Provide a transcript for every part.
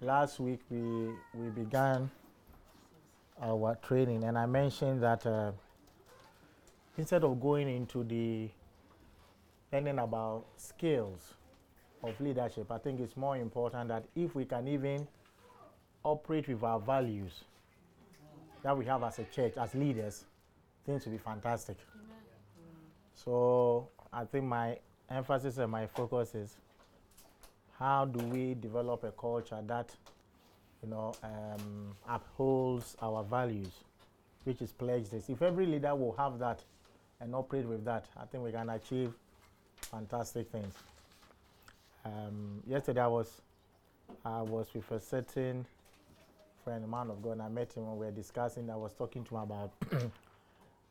last week we we began our training, and I mentioned that uh, instead of going into the learning about skills of leadership, I think it's more important that if we can even operate with our values that we have as a church, as leaders, things will be fantastic. So I think my emphasis and my focus is how do we develop a culture that you know um, upholds our values, which is pledged. If every leader will have that and operate with that, I think we can achieve fantastic things. Um, yesterday I was I was with a certain friend, man of God, and I met him when we were discussing. I was talking to him about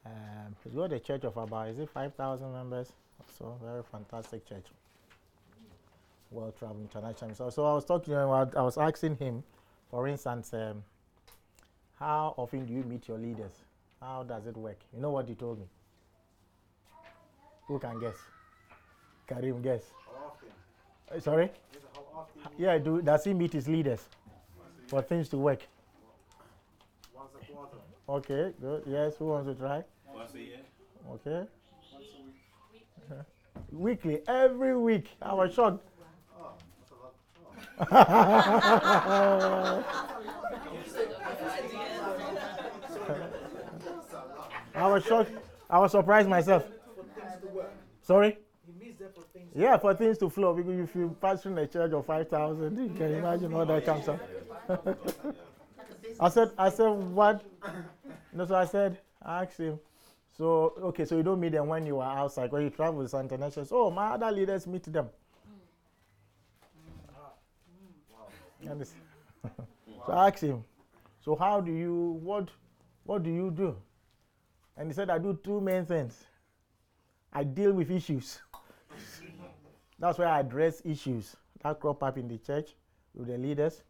um, he's got a church of about is it five thousand members? So very fantastic church. Well traveled international. So, so I was talking I was asking him, for instance, um, how often do you meet your leaders? How does it work? You know what he told me? Who can guess? Karim, guess. How often? Uh, Sorry? Yes, how often? Yeah, do, does he meet his leaders for things to work? Once a quarter. Okay, good. Yes, who wants to try? Once a year? Okay. Once a week. Weekly, every week. I was shocked. Oh, that's a lot. I was shocked. I was surprised myself. Sorry? Yeah, for things to flow. Because if you pastor in a church of 5,000, you can imagine all that comes up. I said, I said, what? No, so I said, I asked him, so, okay, so you don't meet them when you are outside, when you travel with international. Oh, my other leaders meet them. This- so I asked him, so how do you, what, what do you do? And he said, I do two main things. I deal with issues. That's where I address issues that crop up in the church with the leaders.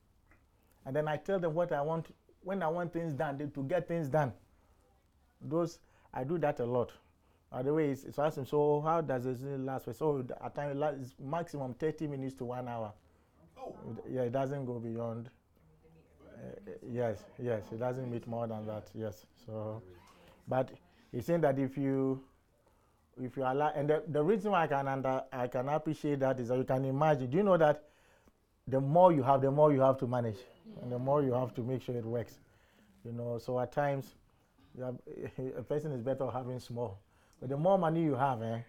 And then I tell them what I want, when I want things done, to get things done. Those, I do that a lot. By the way, it's, so I asked him, so how does it last? So at times, it maximum 30 minutes to one hour. Yeah, it doesn't go beyond. Uh, yes, yes, it doesn't meet more than that. Yes, so, but he's saying that if you, if you allow, and the, the reason why I can under, I can appreciate that is that you can imagine. Do you know that the more you have, the more you have to manage, and the more you have to make sure it works. You know, so at times, have, a person is better having small, but the more money you have, eh,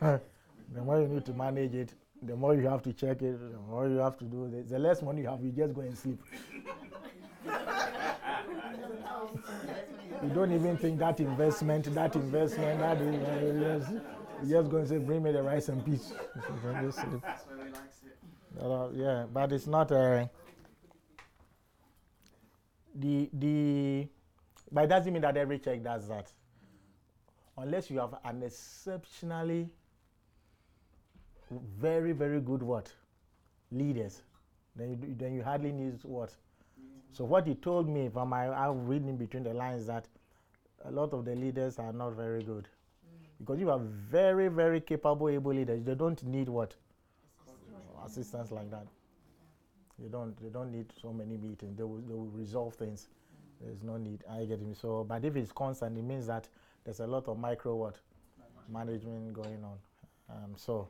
the more you need to manage it, the more you have to check it, the more you have to do it. The less money you have, you just go and sleep. you don't even think that investment, that investment, that is, uh, you just, just go and say, bring me the rice and peas. You can just sleep. That's why we likes it. Uh, yeah, but it's not uh, the the. But it doesn't mean that every check does that. Unless you have an exceptionally very very good what leaders, then you, then you hardly need what. Mm. So what he told me from my I'm reading between the lines that a lot of the leaders are not very good mm. because you are very very capable able leaders. They don't need what assistance oh, like that. They don't they don't need so many meetings. They will, they will resolve things. Mm. There's no need. I get me. So, but if it's constant, it means that there's a lot of micro what management going on. Um, so,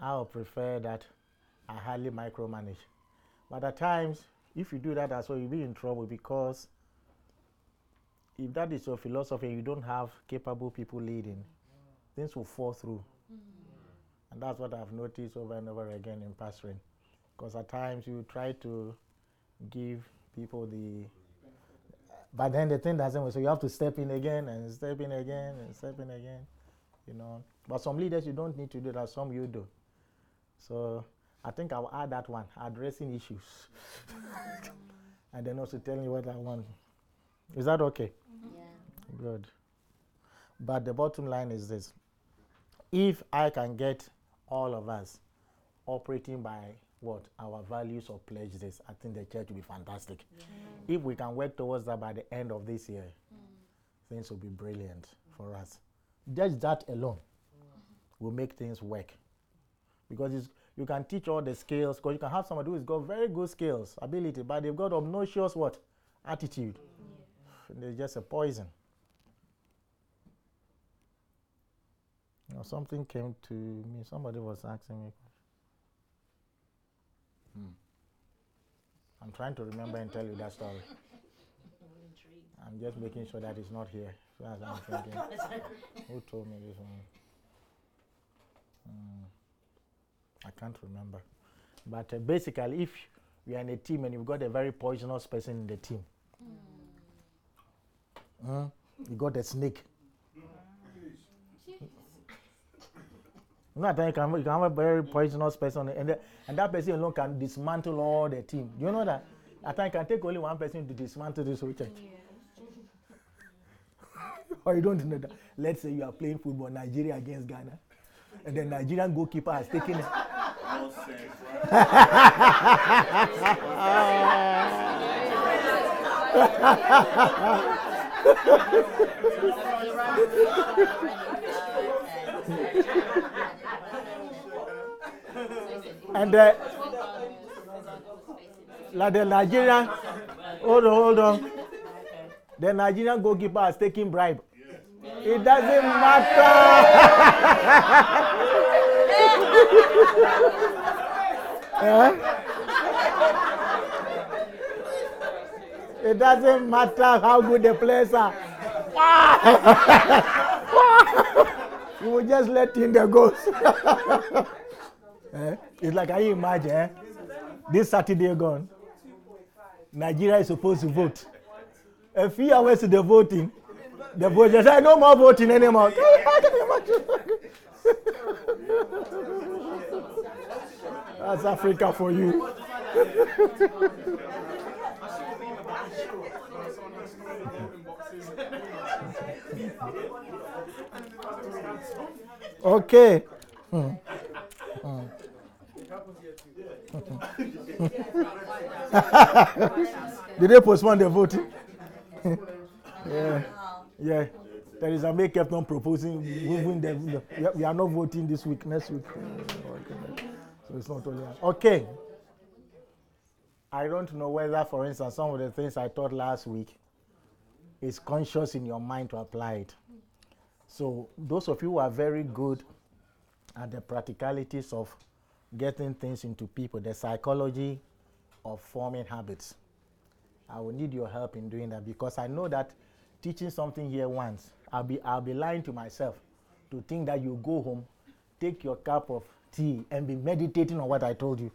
I would prefer that I highly micromanage. But at times, if you do that as well, you'll be in trouble because if that is your philosophy, and you don't have capable people leading, things will fall through. Mm-hmm. And that's what I've noticed over and over again in pastoring. Because at times you try to give people the. But then the thing doesn't work. So you have to step in again and step in again and step in again. You know. But some leaders you don't need to do that, some you do. So I think I'll add that one addressing issues. and then also telling you what I want. Is that okay? Mm-hmm. Yeah. Good. But the bottom line is this if I can get all of us operating by what our values or pledges, I think the church will be fantastic. If we can work towards that by the end of this year, mm. things will be brilliant for us. Just that alone mm-hmm. will make things work. Because it's, you can teach all the skills because you can have somebody who's got very good skills, ability, but they've got obnoxious what attitude. And They're just a poison. You know, something came to me. Somebody was asking me. Hmm. I'm trying to remember and tell you that story. I'm just making sure that it's not here. So as I'm thinking, who told me this one? Hmm. I can't remember. But uh, basically, if you are in a team and you've got a very poisonous person in the team, hmm, you got a snake. You know, at times you can, you can have a very poisonous person, and, the, and that person alone can dismantle all the team. Do You know that? I think it can take only one person to dismantle this whole church. or you don't know that. Let's say you are playing football, Nigeria against Ghana, and the Nigerian goalkeeper has taken it. And uh, like the Nigerian, hold on, hold on. The Nigerian goalkeeper is taking bribe. It doesn't matter. Eh? It doesn't matter how good the players are. you will just let in the goals. Eh? It's like, can you imagine? Eh? This Saturday gone, Nigeria is supposed to vote. A few hours to the voting, the voters say, no more voting anymore. That's Africa for you. Okay. Did they postpone the voting? yeah. Yeah. There is a make kept on proposing moving we are- we are not voting this week, next week. Oh, So it's not only okay. I don't know whether, for instance, some of the things I taught last week is conscious in your mind to apply it. So those of you who are very good at the practicalities of getting things into people, the psychology of forming habits. I will need your help in doing that because I know that teaching something here once, I'll be I'll be lying to myself to think that you go home, take your cup of tea, and be meditating on what I told you.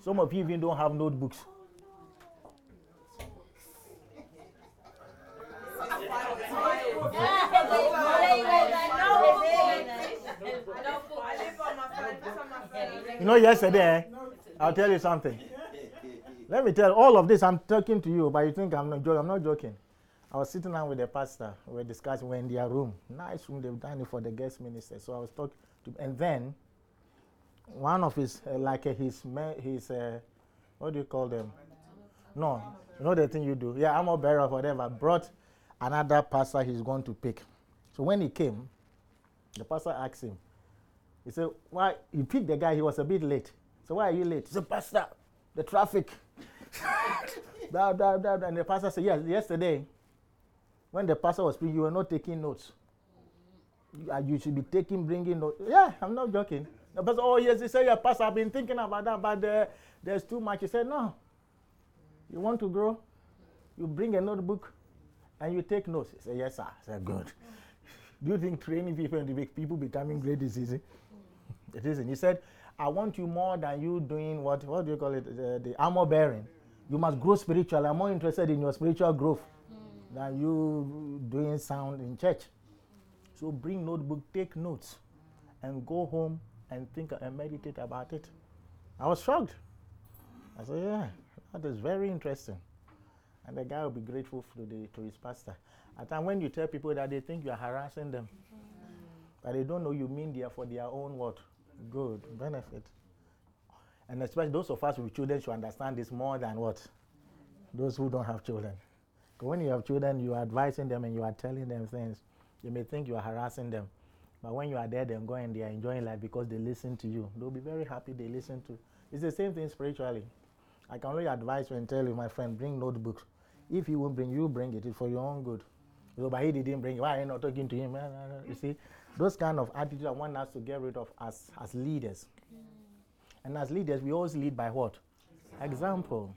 Some of you even don't have notebooks. You know, yesterday, eh, I'll tell you something. Let me tell all of this. I'm talking to you, but you think I'm not joking. I'm not joking. I was sitting down with the pastor. We were discussing. We're in their room. Nice room. They've done it for the guest minister. So I was talking and then one of his, uh, like uh, his, his, uh, what do you call them? No, you know the thing you do. Yeah, I'm a bearer or whatever. Brought another pastor he's going to pick. So when he came, the pastor asked him. He said, "Why you picked the guy? He was a bit late. So why are you late?" He said, "Pastor, the traffic." And the pastor said, "Yes, yesterday, when the pastor was speaking, you were not taking notes. You, uh, should be taking, bringing notes." Yeah, I'm not joking. The pastor, "Oh yes," he said, "Yeah, pastor, I've been thinking about that, but uh, there's too much." He said, "No. You want to grow? You bring a notebook, and you take notes." He said, "Yes, sir." I said, "Good." Do you think training people and make people becoming great is easy? It isn't. He said, I want you more than you doing what, what do you call it, the, the armor bearing. You must grow spiritually. I'm more interested in your spiritual growth than you doing sound in church. So bring notebook, take notes, and go home and think and meditate about it. I was shocked. I said, yeah, that is very interesting. And the guy will be grateful to, the, to his pastor. At times when you tell people that they think you are harassing them, but they don't know you mean they are for their own what? Good, benefit. And especially those of us with children should understand this more than what? Those who don't have children. when you have children, you are advising them and you are telling them things. You may think you are harassing them. But when you are there, then go and they are enjoying life because they listen to you. They'll be very happy they listen to. It's the same thing spiritually. I can only advise you and tell you, my friend, bring notebooks. If you won't bring, you bring it. It's for your own good. So, but he didn't bring it. Why are you not talking to him? You see, those kind of attitude I want us to get rid of as, as leaders. And as leaders, we always lead by what? Example.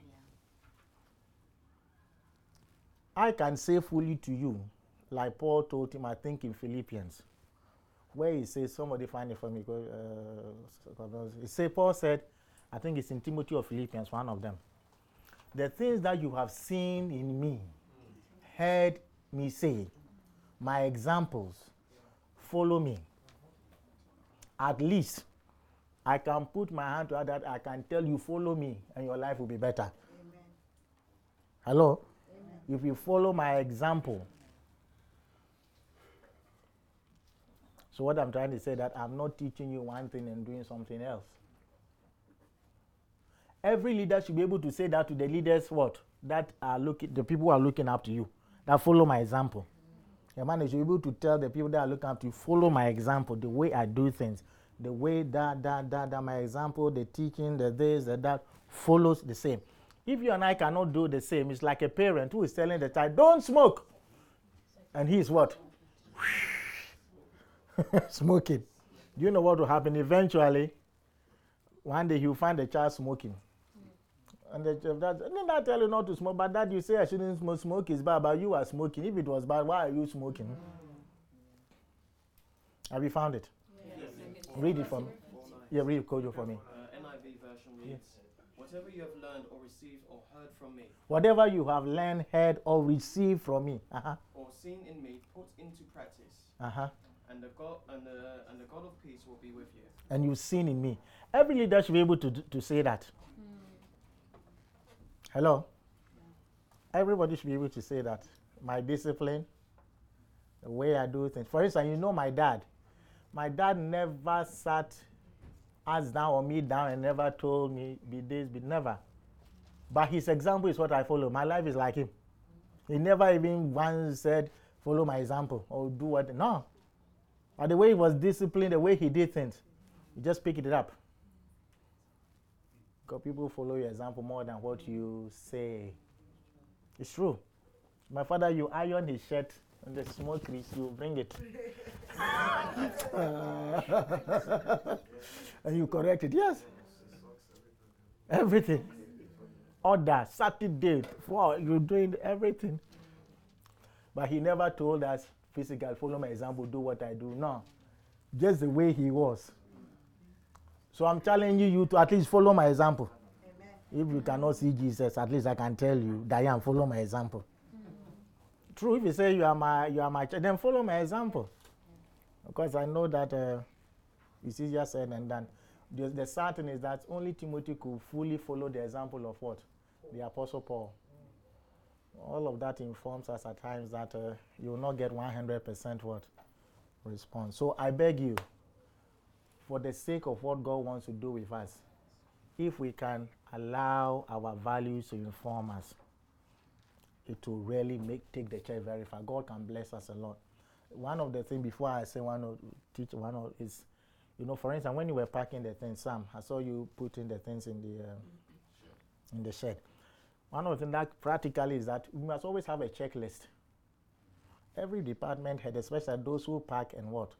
I can say fully to you, like Paul told him, I think in Philippians, where he says, somebody find it for me. Uh, he say, Paul said, I think it's in Timothy or Philippians, one of them. The things that you have seen in me, heard me say, my examples, follow me. At least I can put my hand to that, I can tell you, follow me, and your life will be better. Hello? If you follow my example, so what I'm trying to say that I'm not teaching you one thing and doing something else. Every leader should be able to say that to the leaders what that are looking the people who are looking up to you that follow my example. A man should be able to tell the people that are looking up to you, follow my example, the way I do things, the way that that that, that my example, the teaching, the this, the that follows the same. If you and I cannot do the same, it's like a parent who is telling the child, "Don't smoke," and he is what? smoking. Do you know what will happen? Eventually, one day he'll find the child smoking. And the child, that, didn't I tell you not to smoke? But that you say I shouldn't smoke, smoke is bad, but you are smoking. If it was bad, why are you smoking? Have you found it? Read it for me. Yeah, read Kojo, for me. Uh, NIV version reads, Whatever you have learned or received or heard from me, Whatever you have learned, heard, or received from me. Uh-huh. or seen in me, put into practice, Uh-huh. And the God and the and the God of peace will be with you. and you've seen in me. Every leader should be able to, do- to say that. Hmm. Hello? Everybody should be able to say that. My discipline, the way I do things. For instance, you know my dad. My dad never sat us down or me down and never told me, be this, be never. But his example is what I follow. My life is like him. He never even once said, follow my example or do what. No. But the way he was disciplined, the way he did things, you just pick it up. Because people follow your example more than what you say. It's true. My father, you iron his shirt and the smoke grease, you bring it. and you correct it. Yes. Everything. Order, Saturday, for you're doing everything. But he never told us, physical, follow my example, do what I do. No. Just the way he was. So I'm challenging you to at least follow my example. If you cannot see Jesus, at least I can tell you, Diane, follow my example. True, if you say you are my you are my child, then follow my example. Because I know that uh, it's easier said than done. The, the sad thing is that only Timothy could fully follow the example of what? The Apostle Paul. All of that informs us at times that uh, you will not get 100% what? Response. So I beg you, for the sake of what God wants to do with us, if we can allow our values to inform us, it will really make take the church very far. God can bless us a lot. One of the things before I say one of teach one of is, you know, for instance, when you were packing the things, Sam, I saw you putting the things in the um, in the shed. One of the things that practically is that we must always have a checklist. Every department head, especially those who pack and what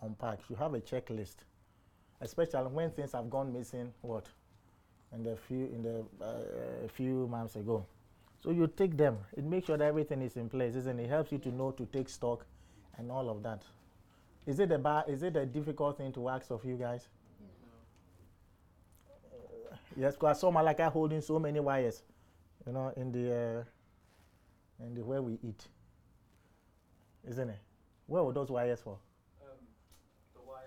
unpack, You have a checklist. Especially when things have gone missing, what in the few in the uh, few months ago. So you take them. It makes sure that everything is in place, isn't it? It helps you to know to take stock and all of that. Is it a is it a difficult thing to ask of you guys? Uh, yes, because I saw Malaka holding so many wires, you know, in the uh, in the where we eat, isn't it? Where were those wires for? Um, the wire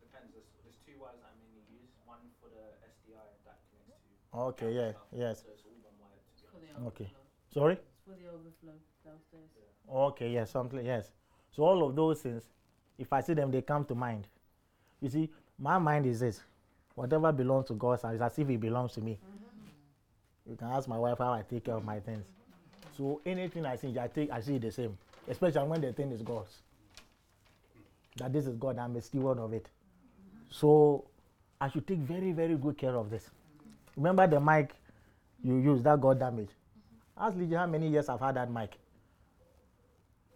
depends. There's, there's two wires that I mainly use. One for the SDI that connects to. Okay, yeah, stuff. yes. So it's all one wire to be For the honest. Okay. Sorry. It's for the overflow downstairs. Okay, yes, something, yes. So all of those things, if I see them, they come to mind. You see, my mind is this: whatever belongs to God, it's as if it belongs to me. You can ask my wife how I take care of my things. So anything I see, I take, I see the same. Especially when the thing is God's. that this is God, I'm a steward of it. So I should take very, very good care of this. Remember the mic you used that got damaged? Ask Lydia how many years I've had that mic.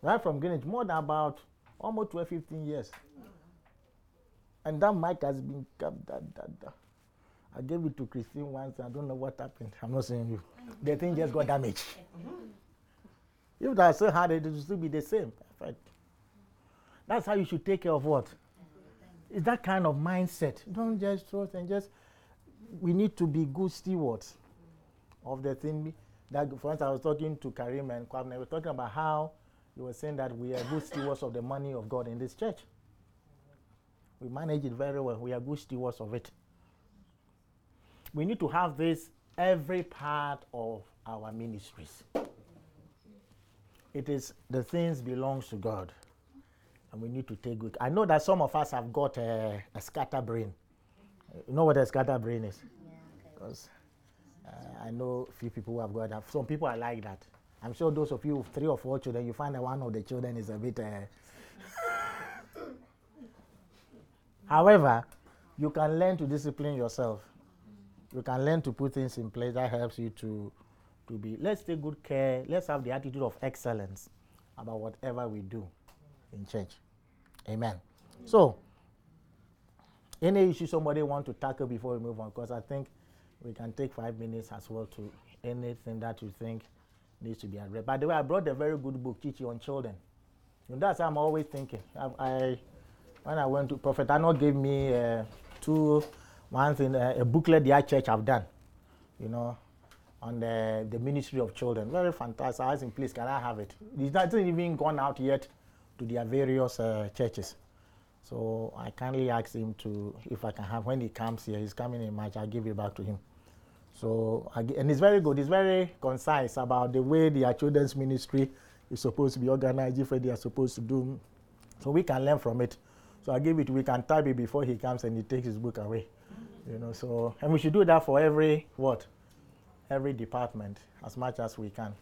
Right from Greenwich, more than about almost 12, 15 years. And that mic has been kept. That, that, that. I gave it to Christine once. I don't know what happened. I'm not saying you. The thing just got damaged. Mm-hmm. If I still had it, it would still be the same. Perfect. That's how you should take care of what? It's that kind of mindset. Don't just throw and just. We need to be good stewards of the thing. That, for instance, I was talking to Karim and Kwame. We were talking about how you were saying that we are good stewards of the money of God in this church. We manage it very well. We are good stewards of it. We need to have this every part of our ministries. It is the things belongs to God, and we need to take good. I know that some of us have got a, a scatter brain. You know what a scatter brain is? Because uh, I know a few people who have got that. Some people are like that. I'm sure those of you with three or four children, you find that one of the children is a bit. Uh, However, you can learn to discipline yourself. You can learn to put things in place that helps you to, to be. Let's take good care. Let's have the attitude of excellence about whatever we do in church. Amen. So, any issue somebody want to tackle before we move on? Because I think we can take five minutes as well to anything that you think needs to be addressed. By the way, I brought a very good book, Chichi on Children. And that's I'm always thinking. I, I when I went to Prophet Arnold gave me uh, two, one thing, uh, a booklet the church have done, you know, on the, the ministry of children. Very fantastic. I asked him, please, can I have it? It's not even gone out yet to their various uh, churches. So I kindly asked him to, if I can have, when he comes here, he's coming in March, I'll give it back to him. So, and it's very good. It's very concise about the way their children's ministry is supposed to be organized, if they are supposed to do. So we can learn from it. So I give it, we can type it before he comes and he takes his book away. You know, so, and we should do that for every, what? Every department as much as we can.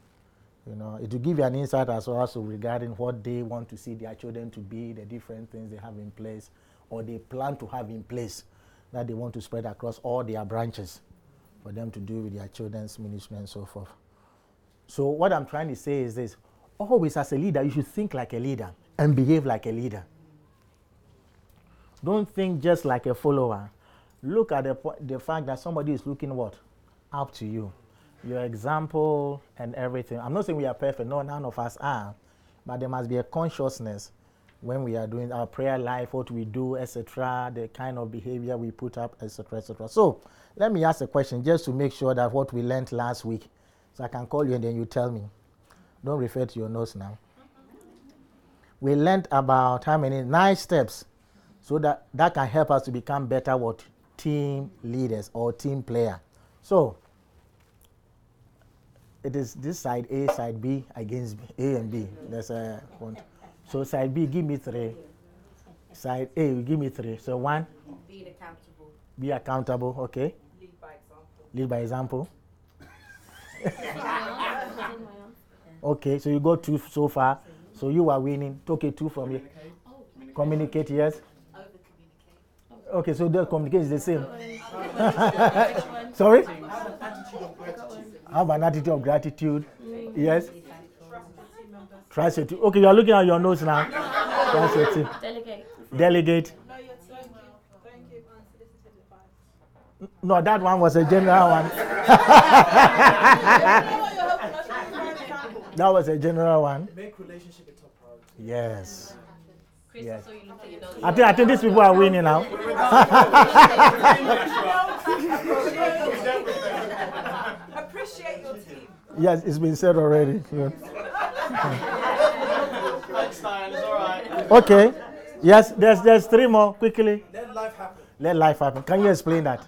You know, it will give you an insight as well as regarding what they want to see their children to be, the different things they have in place, or they plan to have in place that they want to spread across all their branches for them to do with their children's ministry and so forth. So what I'm trying to say is this, always as a leader, you should think like a leader and behave like a leader. Don't think just like a follower. Look at the, the fact that somebody is looking what? Up to you. Your example and everything. I'm not saying we are perfect. No, none of us are. But there must be a consciousness when we are doing our prayer life, what we do, etc., the kind of behavior we put up, etc., etc. So let me ask a question just to make sure that what we learned last week, so I can call you and then you tell me. Don't refer to your notes now. We learned about how many? Nine steps so that that can help us to become better what team leaders or team player. So it is this side a side b against a and b. There's a one so side b give me three. Side a you give me three. So one. Being accountable. be accountable okay. Lead by example. lead by example. Okay so you got two so far. So you are winning. Okay two from you communicate. Yes. Over communicate. Okay so the communicate is the same. Sorry? Have an attitude of gratitude. Yes? Trust your team. Okay you are looking at your notes now. Trust your team. Delegate. delegate. No, you're thank you. Don't give unsolicited advice. no that one was a general one. You know what you're helping us do, for example. that was a general one. Make relationship a top priority. yes Chris, Yes. I you look at your nose. i think i think these people are winning now Appreciate your team. yes it's been said already Yeah. Thanks, It's all right. okay yes there's there's three more quickly Let life happen. let life happen can you explain that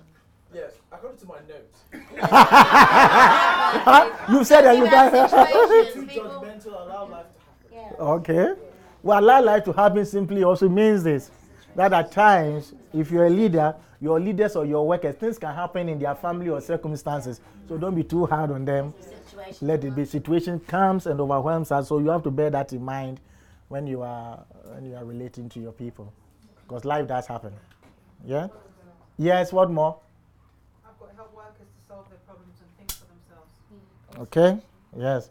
Yes, according to my notes. you said that you have can Too judgmental, allow life to happen. Okay. Well, allow life to happen simply also means this that at times, if you're a leader, your leaders or your workers, things can happen in their family or circumstances. So don't be too hard on them. Situation. Let it be. Situation comes and overwhelms us, so you have to bear that in mind when you are when you are relating to your people, because life does happen. Yeah. Yes. What more? I've got to help workers to solve their problems and think for themselves. Okay. Yes.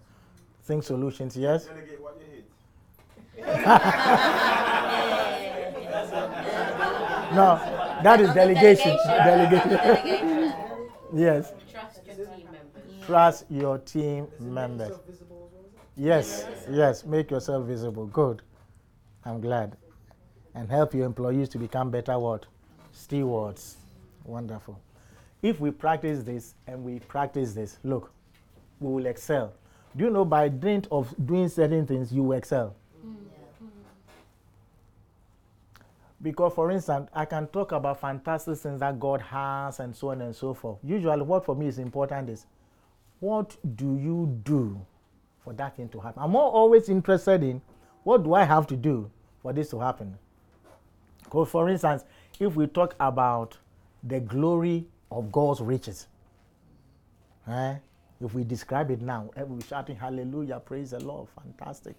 Think solutions. Yes. Delegate what you hate. No, that is delegation. Delegation. Delegation. yes. Trust your team members. Trust your team members. Yes, yes, make yourself visible. Good. I'm glad. And help your employees to become better what? Stewards. Wonderful. If we practice this and we practice this, look, we will excel. Do you know by dint of doing certain things, you will excel? Because, for instance, I can talk about fantastic things that God has and so on and so forth. Usually, what for me is important is what do you do for that thing to happen? I'm more always interested in what do I have to do for this to happen. Because, for instance, if we talk about the glory of God's riches, eh, if we describe it now, eh, we'll be shouting hallelujah, praise the Lord, fantastic.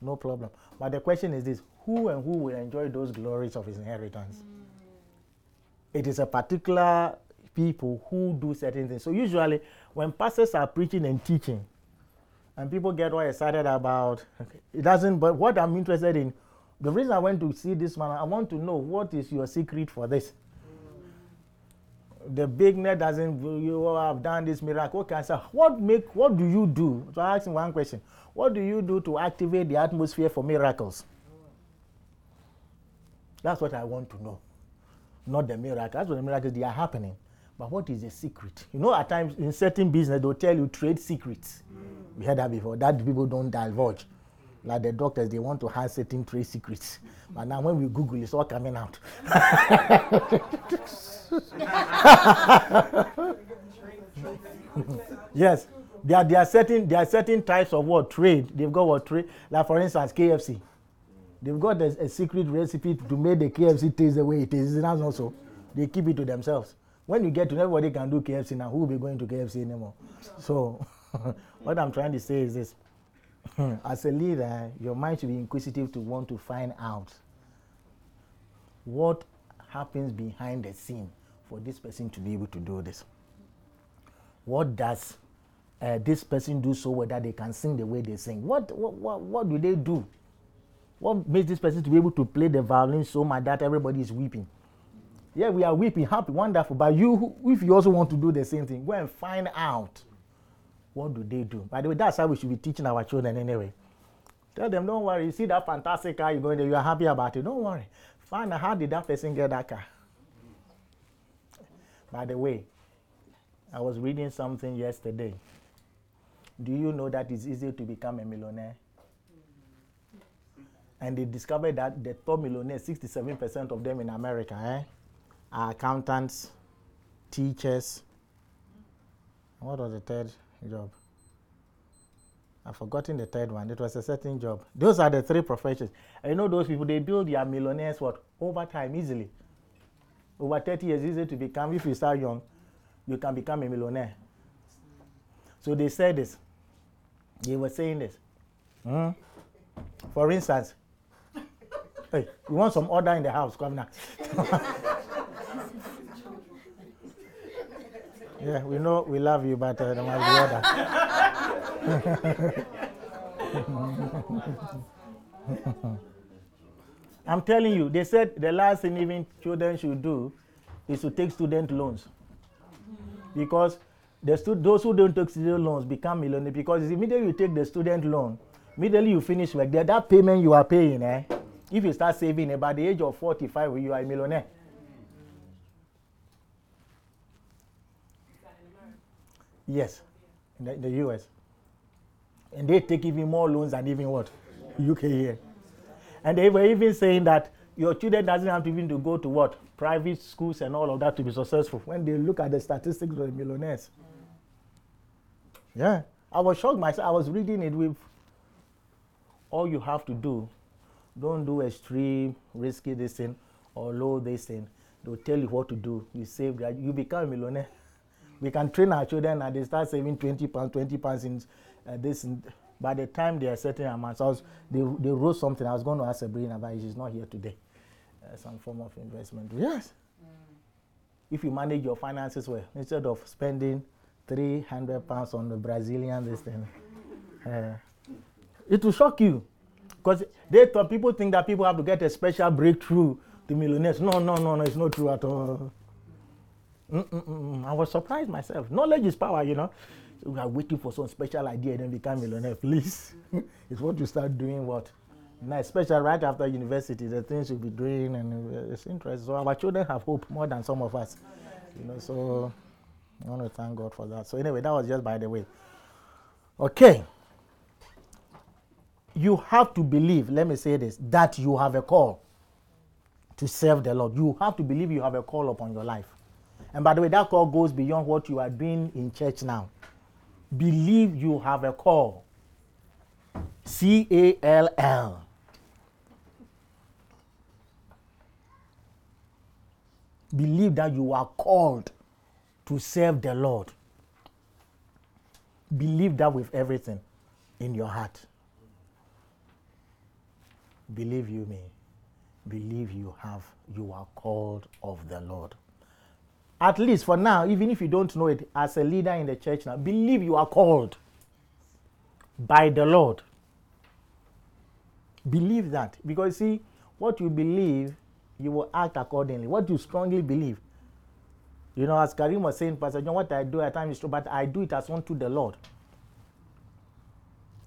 No problem. But the question is this who and who will enjoy those glories of his inheritance? It is a particular people who do certain things. So, usually, when pastors are preaching and teaching, and people get all excited about it doesn't but what i'm interested in the reason i went to see this man i want to know what is your secret for this the big net doesn't you have done this miracle okay I said, what make what do you do so i asked him one question what do you do to activate the atmosphere for miracles that's what i want to know. Not the miracle. That's what the miracles they are happening. But what is the secret? You know at times in certain business they'll tell you trade secrets. We heard that before. That people don't divulge. Like the doctors they want to hide certain trade secrets. But now when we google it's all coming out. Yes. There are, there are certain there are certain types of what? Trade. They've got what? Trade. Like for instance kfc they've got a, a secret recipe to make the kfc taste the way it is. That's not so. They keep it to themselves. When you get to everybody can do kfc now. Who will be going to kfc anymore? So what i'm trying to say is this. As a leader your mind should be inquisitive to want to find out what happens behind the scene for this person to be able to do this. What does uh, this person do so well that they can sing the way they sing? What, what, what, what do they do what makes this person to be able to play the violin so much that everybody is weeping? Yeah we are weeping happy wonderful but you if you also want to do the same thing go and find out what do they do. By the way that's how we should be teaching our children anyway. Tell them don't worry you see that fantastic car you're going there you are happy about it. Don't worry. Find out how did that person get that car. By the way i was reading something yesterday. Do you know that it's easy to become a millionaire and they discovered that the top millionaires 67% of them in america eh, are accountants teachers. What was the third job? I've forgotten the third one. It was a certain job. Those are the three professions. And you know those people they build their millionaires what over time easily. Over 30 years easy to become. If you start young you can become a millionaire. So they said this. They were saying this. Hmm? for instance hey you want some order in the house come now yeah we know we love you but uh, there must be order. I'm telling you they said the last thing even children should do is to take student loans. Because the stu- those who don't take student loans become millionaires because immediately you take the student loan immediately you finish work that payment you are paying eh if you start saving eh, about the age of forty-five you are a millionaire. Yes in the, in the us and they take even more loans than even what? Uk here. And they were even saying that your children doesn't have to even to go to what? Private schools and all of that to be successful. When they look at the statistics of the millionaires. Yeah. I was shocked myself. I was reading it with all you have to do don't do extreme risky this thing or low this thing they'll tell you what to do you save that you become a millionaire we can train our children and they start saving 20 pounds 20 pounds in uh, this in By the time they are setting amounts, I was, they, they wrote something. I was going to ask Sabrina, but she's not here today. Uh, some form of investment. Yes. If you manage your finances well, instead of spending 300 pounds on the Brazilian this thing, uh, it will shock you. Because they thought people think that people have to get a special breakthrough to millionaires. No, no, no, no, it's not true at all. Mm-mm-mm. I was surprised myself. Knowledge is power, you know. So we are waiting for some special idea and then become millionaire. Please, it's what you start doing. What now, especially right after university, the things you'll be doing, and it's interesting. So our children have hope more than some of us, you know. So I want to thank God for that. So anyway, that was just by the way. Okay. You have to believe. Let me say this: that you have a call to serve the Lord. You have to believe you have a call upon your life. And by the way, that call goes beyond what you are doing in church now. Believe you have a call. C A L L. Believe that you are called to serve the Lord. Believe that with everything in your heart. Believe you me. Believe you have you are called of the Lord at least for now, even if you don't know it, as a leader in the church now, believe you are called by the Lord. Believe that. Because see, what you believe, you will act accordingly. What you strongly believe. You know, as Karim was saying, Pastor John, what I do at times is true, but I do it as unto the Lord.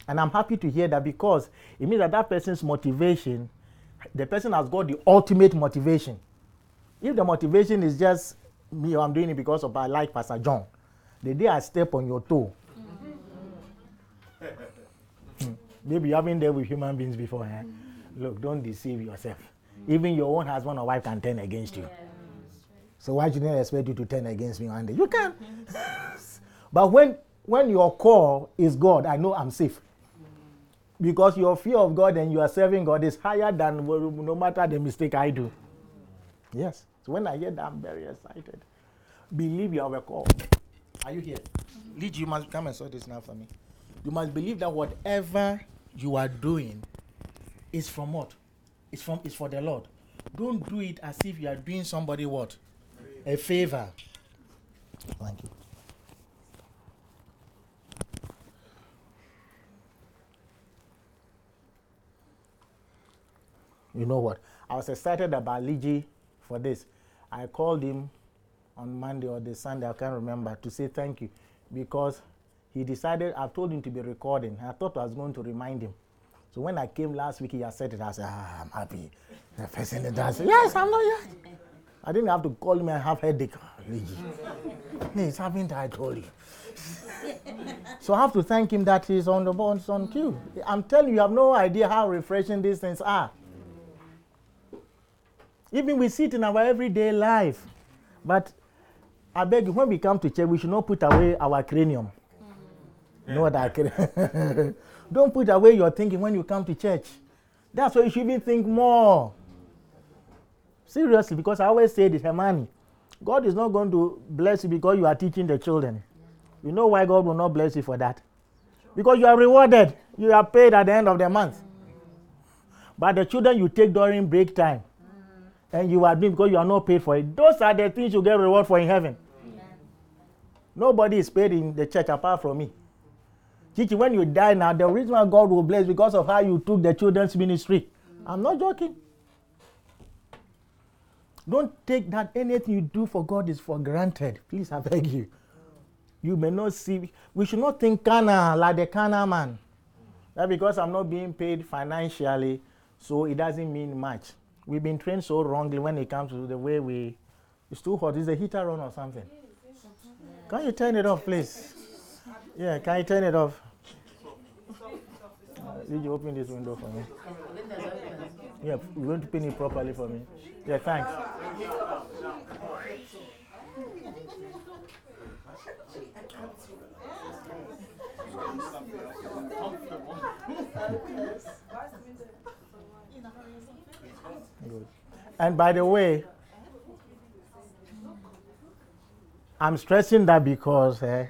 And I'm happy to hear that because it means that that person's motivation, the person has got the ultimate motivation. If the motivation is just me, I'm doing it because of I like Pastor John. The day I step on your toe, hmm, maybe you haven't dealt with human beings before. Eh? Look, don't deceive yourself. Even your own husband or wife can turn against you. So why should I expect you to turn against me one day? You can. but when when your call is God, I know I'm safe. Because your fear of God and you are serving God is higher than no matter the mistake I do. Yes. So when I hear that, I'm very excited. Believe you have a call. Are you here? Lead, you must come and sort this now for me. You must believe that whatever you are doing is from what? It's from it's for the Lord. Don't do it as if you are doing somebody what? A favor. Thank you. You know what? I was excited about Ligi for this. I called him on Monday or the Sunday, I can't remember, to say thank you because he decided, I told him to be recording. I thought I was going to remind him. So when I came last week, he said it. I said, ah, I'm happy. The person that does, yes, I'm not yet. I didn't have to call him and have headache. Please, haven't I told you? so I have to thank him that he's on the bones on cue. I'm telling you, you have no idea how refreshing these things are. Even we see it in our everyday life. But I beg you, when we come to church, we should not put away our cranium. Mm-hmm. No, that Don't put away your thinking when you come to church. That's why you should even think more. Seriously, because I always say this, Hermione, God is not going to bless you because you are teaching the children. You know why God will not bless you for that? Because you are rewarded. You are paid at the end of the month. But the children you take during break time, and you are doing because you are not paid for it. Those are the things you get reward for in heaven. Nobody is paid in the church apart from me. Chichi, when you die now, the reason why God will bless because of how you took the children's ministry. I'm not joking. Don't take that anything you do for God is for granted. Please, I beg you. You may not see. We should not think Cana like the Cana man. That because I'm not being paid financially, so it doesn't mean much. We've been trained so wrongly when it comes to the way we. It's too hot. Is the heater on or something? Can you turn it off, please? Yeah, can you turn it off? Uh, did you open this window for me? Yeah, you're going to pin it properly for me. Yeah, thanks. Good. And by the way, I'm stressing that because eh,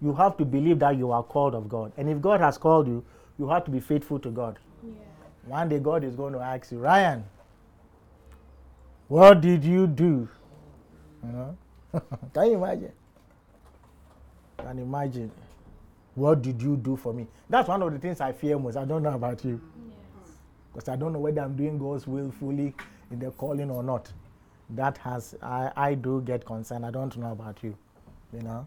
you have to believe that you are called of God. And if God has called you, you have to be faithful to God. One day God is going to ask you, Ryan, what did you do? You know? Can you imagine? Can you imagine? What did you do for me? That's one of the things I fear most. I don't know about you. Because I don't know whether I'm doing God's will fully in the calling or not. That has I, I do get concerned. I don't know about you. You know?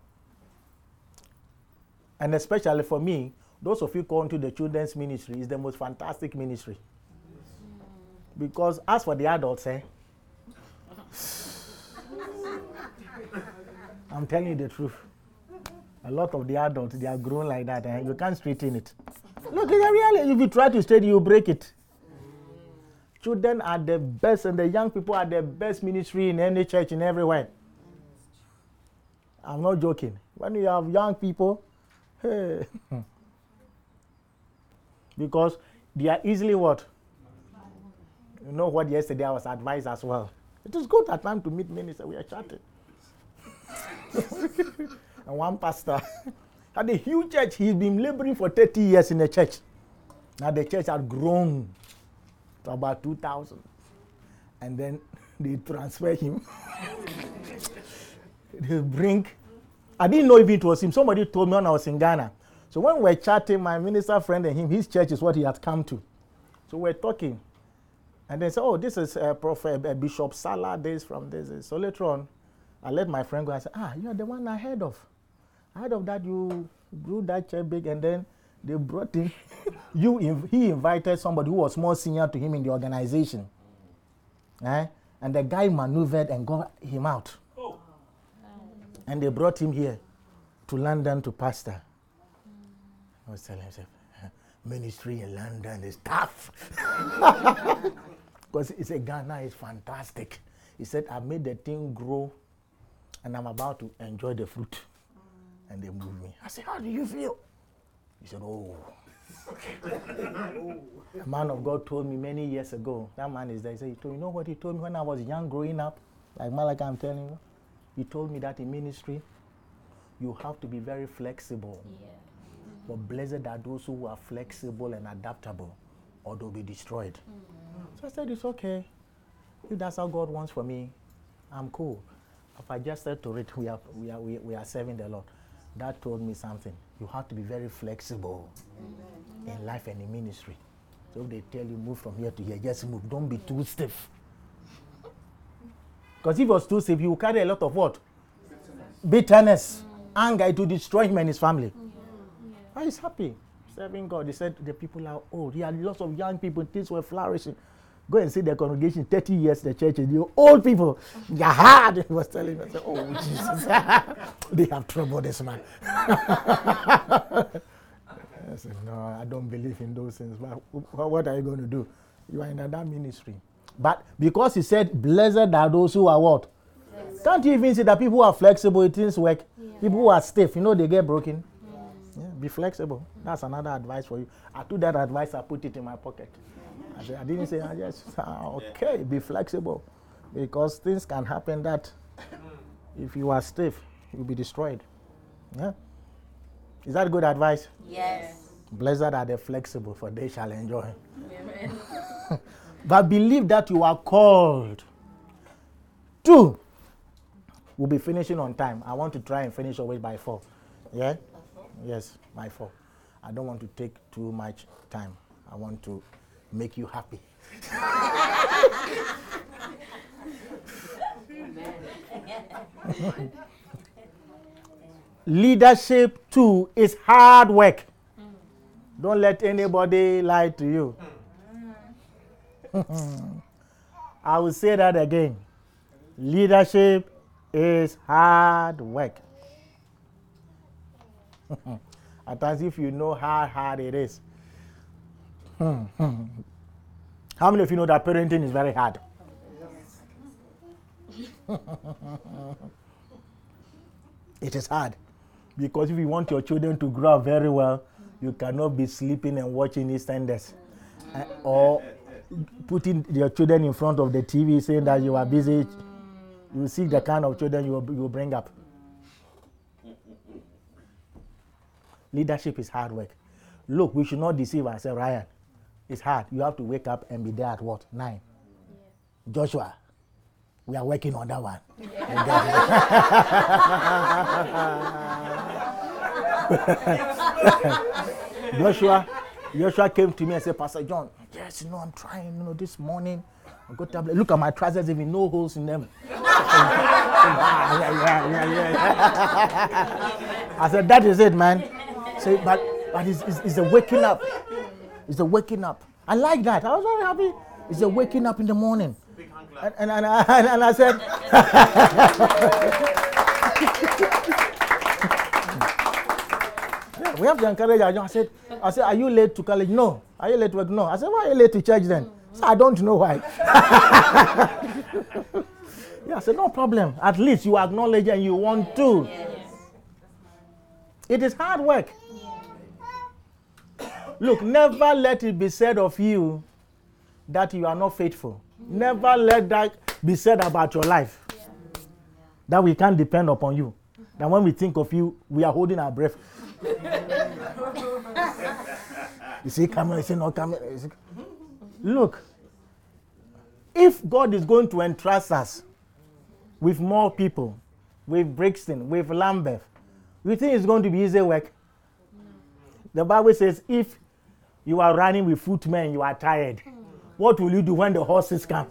And especially for me, those of you called to the children's ministry is the most fantastic ministry. Because as for the adults, eh? I'm telling you the truth. A lot of the adults, they are grown like that, and eh? you can't straighten it. Look. If you try to straighten, you break it. Children are the best, and the young people are the best ministry in any church in everywhere. I'm not joking. When you have young people, hey, because they are easily what? You know what? Yesterday I was advised as well. It is good at time to meet ministers. We are chatting. and one pastor had a huge church. He's been laboring for 30 years in the church. Now the church had grown about 2,000. And then they transfer him. they bring, I didn't know if it was him. Somebody told me when I was in Ghana. So when we were chatting, my minister friend and him, his church is what he had come to. So we're talking. And they said, oh, this is uh, Prophet uh, Bishop Salah days from this. So later on, I let my friend go and say, ah, you are the one I heard of. I heard of that you grew that church big and then they brought him. you, inv- he invited somebody who was more senior to him in the organization. Eh? And the guy maneuvered and got him out. And they brought him here to London to pastor. I was telling himself, ministry in London is tough. Because he said, Ghana is fantastic. He said, I made the thing grow and I'm about to enjoy the fruit. And they moved me. I said, How do you feel? He said, Oh. A man of God told me many years ago, that man is there. He said, he told, You know what he told me when I was young growing up? Like Malaka, I'm telling you. He told me that in ministry, you have to be very flexible. Yeah. But blessed are those who are flexible and adaptable, or they'll be destroyed. Mm-hmm. So I said, It's okay. If that's how God wants for me, I'm cool. If I just said to it, we are, we are, we, we are serving the Lord, that told me something. You have to be very flexible in life and in ministry. So if they tell you move from here to here, just move. Don't be too stiff. Because if was too stiff, he will carry a lot of what? Bitterness, mm. anger. It will destroy him and his family. But oh, he's happy serving God. He said the people are old. He had lots of young people. Things were flourishing. Go and see the congregation. Thirty years the church is the old people. They're hard. He was telling me, I said, "Oh Jesus, they have trouble. This man." I said, "No, I don't believe in those things. But wh- what are you going to do? You are in that ministry." But because he said, "Blessed are those who are what." Can't you even see that people who are flexible, things work. People who are stiff, you know, they get broken. Yeah, be flexible. That's another advice for you. I took that advice, I put it in my pocket. I, said, I didn't say, I just, ah, okay, be flexible. Because things can happen that if you are stiff, you'll be destroyed. Yeah? Is that good advice? Yes. Blessed are the flexible, for they shall enjoy. Amen. But believe that you are called. Two, we'll be finishing on time. I want to try and finish always by four. Yeah? Yes, by four. I don't want to take too much time. I want to make you happy. Leadership, too, is hard work. Don't let anybody lie to you. I will say that again. Leadership is hard work. At times, if you know how hard it is. How many of you know that parenting is very hard? it is hard. Because if you want your children to grow up very well, you cannot be sleeping and watching EastEnders. Uh, or putting your children in front of the TV saying that you are busy. You see the kind of children you will bring up. Leadership is hard work. Look, we should not deceive ourselves, Ryan. It's hard. You have to wake up and be there at what? Nine. Joshua, we are working on that one. Joshua, Joshua came to me and said, Pastor John, yes, you know, I'm trying, you know, this morning. I got tablet. Look at my trousers, even no holes in them. yeah, yeah, yeah, yeah, yeah. I said, that is it, man. Say, but but it's, it's, it's a waking up. It's a waking up. I like that. I was very happy. It's a waking up in the morning. Big. And, and, and, I, and I said, Yeah, we have to encourage our young. I said, I said, are you late to college? No. Are you late to work? No. I said, why are you late to church then? So I don't know why. yeah, I said, no problem. At least you acknowledge and you want to. It is hard work. Look, never let it be said of you that you are not faithful. Never let that be said about your life. That we can't depend upon you. That when we think of you, we are holding our breath. you see, coming, you see, you see- Look, if God is going to entrust us with more people, with Brixton, with Lambeth, you think it's going to be easy work? The Bible says, if you are running with footmen, you are tired. What will you do when the horses come?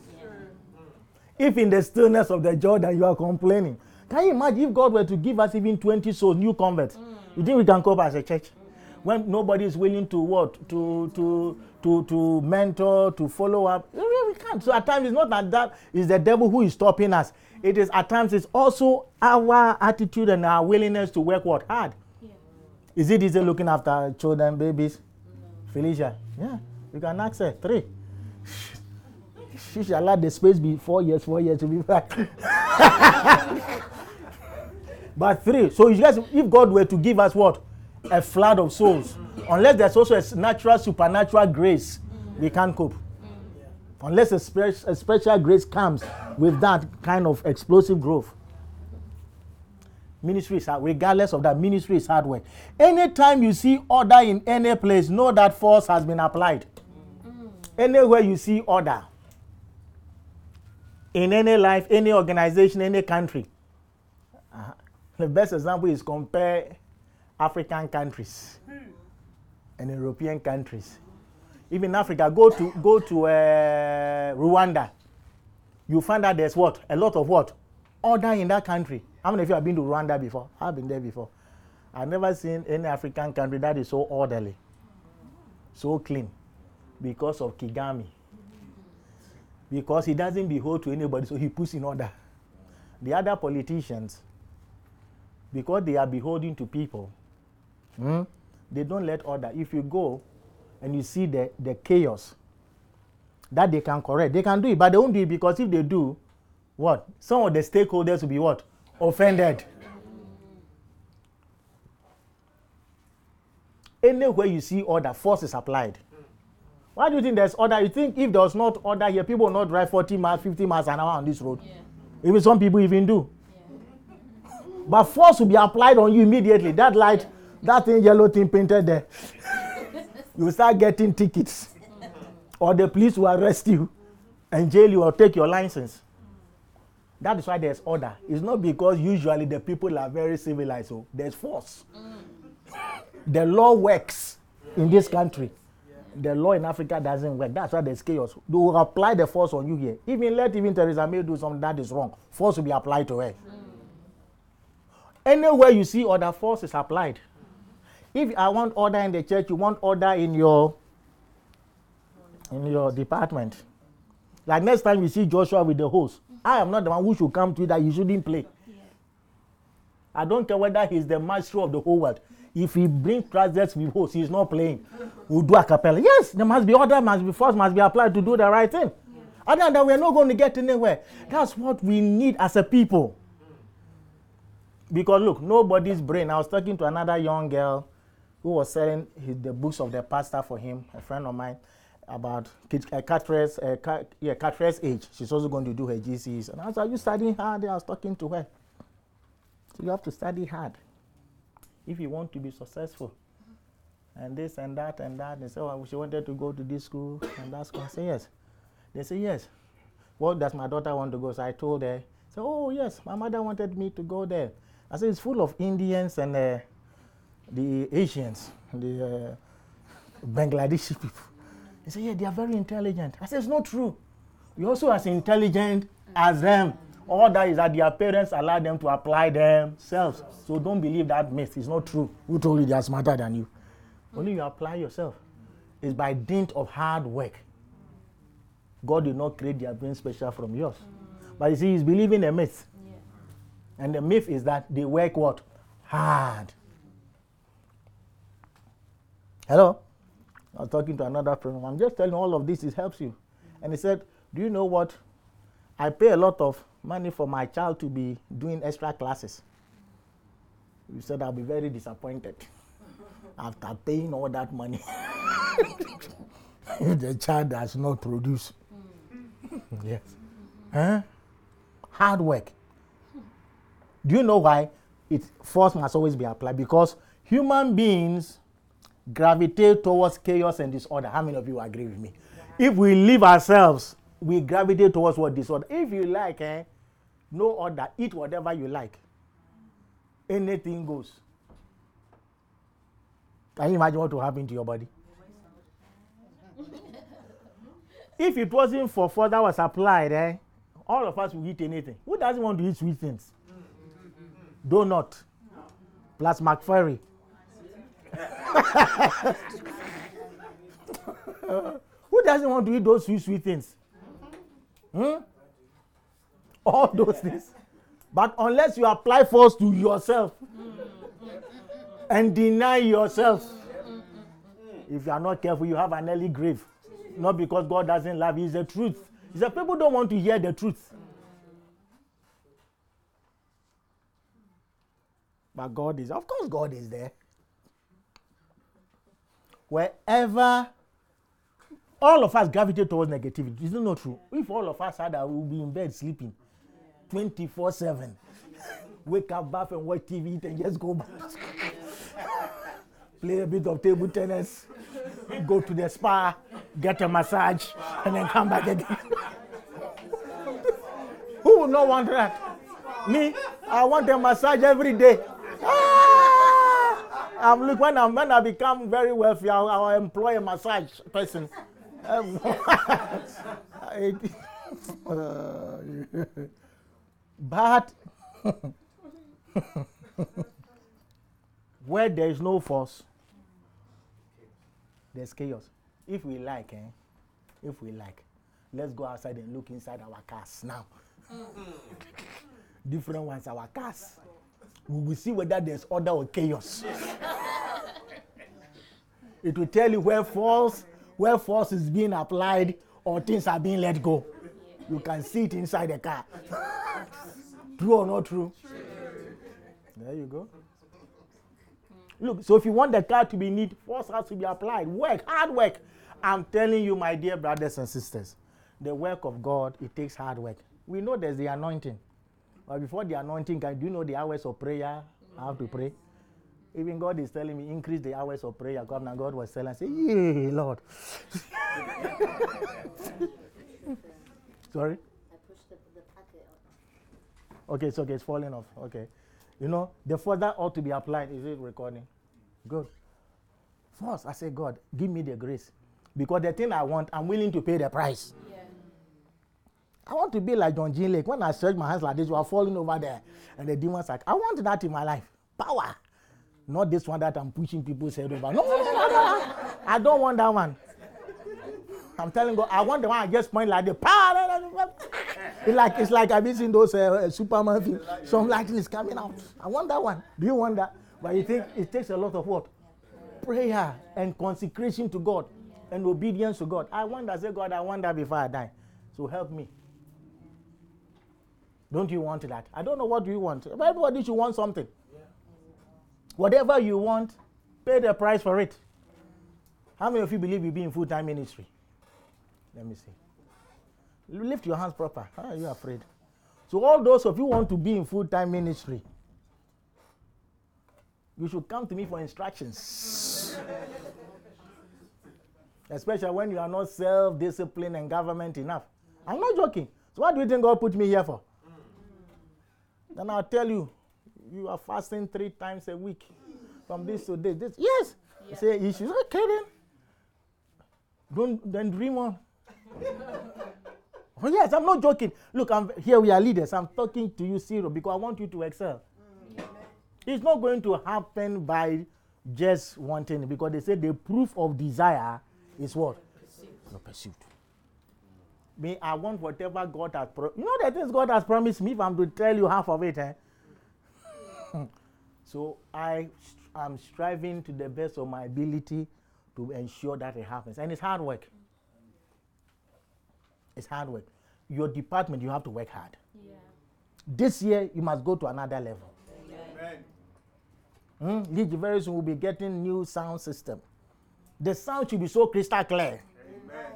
If in the stillness of the Jordan you are complaining, can you imagine if God were to give us even 20 souls, new converts? You think we can cope as a church? When nobody is willing to what? To to to to mentor, to follow up. We can't. So at times it's not that that is the devil who is stopping us. It is at times it's also our attitude and our willingness to work what hard. Is it easy looking after children, babies? Felicia, yeah, you can her three. She should allow the space be four years, four years to be back. but three. So you guys, if God were to give us what? A flood of souls, unless there's also a natural, supernatural grace, we can't cope. Unless a, spe- a special grace comes with that kind of explosive growth. Ministry is hard, regardless of that, ministry is hard work. Anytime you see order in any place, know that force has been applied. Anywhere you see order, in any life, any organization, any country. Uh, the best example is compare African countries and European countries. Even Africa, go to go to uh, Rwanda. You find that there's what a lot of what order in that country. How many of you have been to Rwanda before? I've been there before. I've never seen any African country that is so orderly, so clean, because of Kagame because he doesn't behold to anybody, so he puts in order. The other politicians, because they are beholden to people, hmm, they don't let order. If you go and you see the, the chaos that they can correct, they can do it, but they won't do it because if they do, what? Some of the stakeholders will be what? Offended. Anywhere you see order, force is applied. Why do you think there's order? You think if there was not order here, people will not drive 40 miles, 50 miles an hour on this road? Even some people even do. But force will be applied on you immediately. That light, that thing, yellow thing painted there. you start getting tickets. or the police will arrest you and jail you or take your license. That is why there's order. It's not because usually the people are very civilized. So there's force. Mm. the law works in this country. The law in Africa doesn't work. That's why there's chaos. They will apply the force on you here. Even let even Theresa May do something that is wrong. Force will be applied to her. Mm. Anywhere you see order, force is applied. If I want order in the church, you want order in your in your department. Like next time you see Joshua with the hose, I am not the one who should come to you that you shouldn't play. I don't care whether he's the master of the whole world. If he brings trousers with hose, he's not playing. We'll do a cappella. Yes, there must be order, must be force, must be applied to do the right thing. Other than that, we're not going to get anywhere. That's what we need as a people. Because look, nobody's brain. I was talking to another young girl who was selling his, the books of the pastor for him, a friend of mine, about kid, uh, Catherine's, uh, Cat, yeah, Catherine's age. She's also going to do her GCs. And as I was, are you studying hard? I was talking to her. So you have to study hard if you want to be successful. and this and that and that. They say, oh, she wanted to go to this school and that school. I say, yes. They say, yes. What does my daughter want to go? So I told her, say, oh, yes, my mother wanted me to go there. I said, it's full of Indians and uh, the Asians, the uh, Bangladeshi people. They say, yeah, they are very intelligent. I said, it's not true. We're also as intelligent as them. All that is that their parents allow them to apply themselves. So don't believe that myth. It's not true. Who told you they are smarter than you? Only you apply yourself. It's by dint of hard work. God did not create their brain special from yours. But you see, he's believing a myth. And the myth is that they work what? Hard. Hello? I was talking to another friend. I'm just telling all of this, it helps you. And he said, Do you know what? I pay a lot of money for my child to be doing extra classes. He said, I'll be very disappointed after paying all that money if the child does not produce. Hmm. yes. Huh? Hard work. Do you know why? It force must always be applied because human beings gravitate towards chaos and disorder. How many of you agree with me? If we leave ourselves, we gravitate towards what disorder. If you like, eh, no order, eat whatever you like. Anything goes. Can you imagine what will happen to your body? if it wasn't for further was applied, eh, all of us will eat anything. Who doesn't want to eat sweet things? Donut, plus McFurry. Who doesn't want to eat those sweet, sweet things? Hmm? All those things. But unless you apply force to yourself and deny yourself, if you are not careful, you have an early grave. Not because God doesn't love you, it's the truth. It's that people don't want to hear the truth. But God is, of course, God is there. Wherever all of us gravitate towards negativity, is it not true? If all of us had that, we would be in bed sleeping 24 7. Wake up, bath, and watch TV, and just go back. Play a bit of table tennis, go to the spa, get a massage, and then come back again. Who would not want that? Me, I want a massage every day. Ah! I'm look when, I'm, when I become very wealthy, I'll, I'll employ a massage person. Um, but where there is no force, there's chaos. If we like, eh? If we like, let's go outside and look inside our cars now. Different ones, our cars. We will see whether there's order or chaos. it will tell you where force, where force is being applied or things are being let go. You can see it inside the car. true or not true? There you go. Look, so if you want the car to be neat, force has to be applied. Work, hard work. I'm telling you, my dear brothers and sisters, the work of God, it takes hard work. We know there's the anointing. But before the anointing, can, do you know the hours of prayer? I have to pray. Even God is telling me, increase the hours of prayer. God, now God was telling, I say, yeah, Lord. Sorry? I pushed the, the packet up. Okay, it's okay, it's falling off. Okay. You know, the further ought to be applied. Is it recording? Good. First, I say, God, give me the grace. Because the thing I want, I'm willing to pay the price. I want to be like John G. Lake. When I stretch my hands like this, you are falling over there. And the demons like, I want that in my life. Power. Not this one that I'm pushing people's head over. No, no, no, no, no. I don't want that one. I'm telling God, I want the one I just point like the power. It's like it's like I've been seeing those uh, uh, Superman films. Some lightning is coming out. I want that one. Do you want that? But you think it takes a lot of what? Prayer and consecration to God and obedience to God. I want that. Say, God, I want that before I die. So help me. Don't you want that? I don't know what you want. Everybody should want something. Whatever you want, pay the price for it. How many of you believe you'll be in full time ministry? Let me see. Lift your hands proper. How are you afraid? So, all those of you want to be in full time ministry, you should come to me for instructions. Especially when you are not self disciplined and government enough. I'm not joking. So, what do you think God put me here for? Then I'll tell you, you are fasting three times a week from this to this. this. Yes. You say, should okay then. Don't then dream on. oh, yes, I'm not joking. Look, I'm here we are leaders. I'm talking to you serious because I want you to excel. Mm. It's not going to happen by just wanting because they say the proof of desire is what? Your pursuit. Me, I want whatever God has promised. You know the things God has promised me. If I'm to tell you half of it, eh? so I am striving to the best of my ability to ensure that it happens, and it's hard work. It's hard work. Your department, you have to work hard. Yeah. This year, you must go to another level. Amen. Mm? Lead very soon will be getting new sound system. The sound should be so crystal clear. Amen.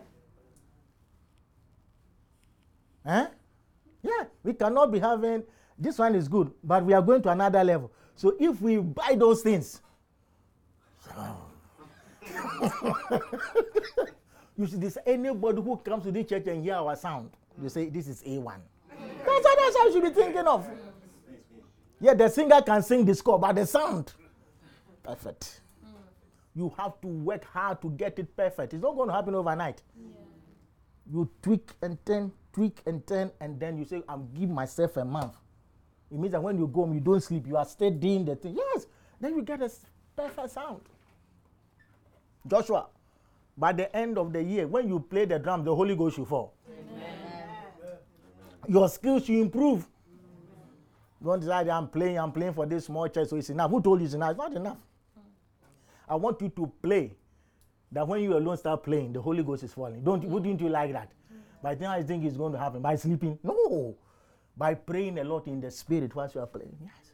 Eh? Yeah, we cannot be having this one is good, but we are going to another level. So if we buy those things, you see, this anybody who comes to this church and hear our sound, you say this is A1. That's what that's how you should be thinking of. Yeah, the singer can sing the score, but the sound, perfect. You have to work hard to get it perfect. It's not going to happen overnight you tweak and turn, tweak and turn, and then you say, I'm give myself a month. It means that when you go home, you don't sleep, you are still doing the thing. Yes, then you get a perfect sound. Joshua, by the end of the year, when you play the drum, the Holy Ghost should fall. Your skills should improve. Don't decide I'm playing, I'm playing for this small church, so it's enough. Who told you it's enough? It's not enough. I want you to play that when you alone start playing, the Holy Ghost is falling. Don't wouldn't you like that? By the time I think it's going to happen by sleeping. No. By praying a lot in the spirit whilst you are playing. Yes.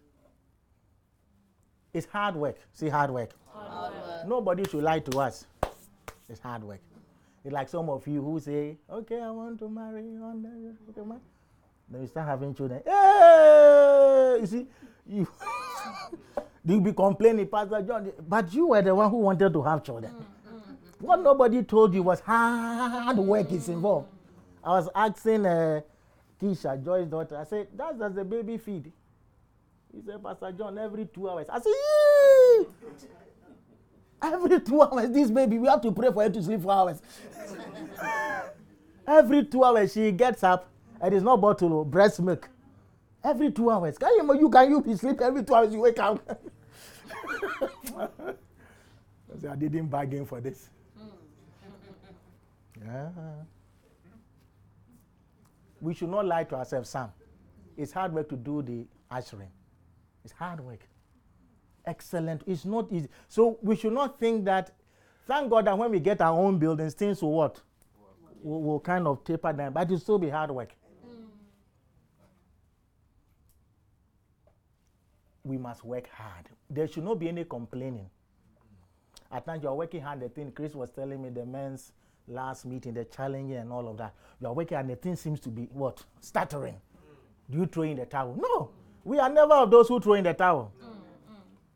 It's hard work. See hard work. Nobody should lie to us. It's hard work. It's like some of you who say, Okay, I want to marry day. Okay, man. Then you start having children. Hey! You see, you you'll be complaining, Pastor John, but you were the one who wanted to have children. What nobody told you was hard work is involved. I was asking uh, Keisha, Joy's daughter, I said, That's does the baby feed? He said, Pastor John, every two hours. I said, Yee! Every two hours, this baby, we have to pray for her to sleep for hours. every two hours, she gets up, and it's not bottle, oh, breast milk. Every two hours. Can you, you can you be sleep every two hours, you wake up. I said, I didn't bargain for this. Yeah. We should not lie to ourselves, Sam. It's hard work to do the ushering. It's hard work. Excellent. It's not easy. So we should not think that, thank God that when we get our own buildings, things will what? Will, will kind of taper down, but it'll still be hard work. We must work hard. There should not be any complaining. At times you are working hard. The thing Chris was telling me, the men's last meeting, the challenge and all of that. You are working and the thing seems to be what? Stuttering. Do you throw in the towel? No. We are never of those who throw in the towel.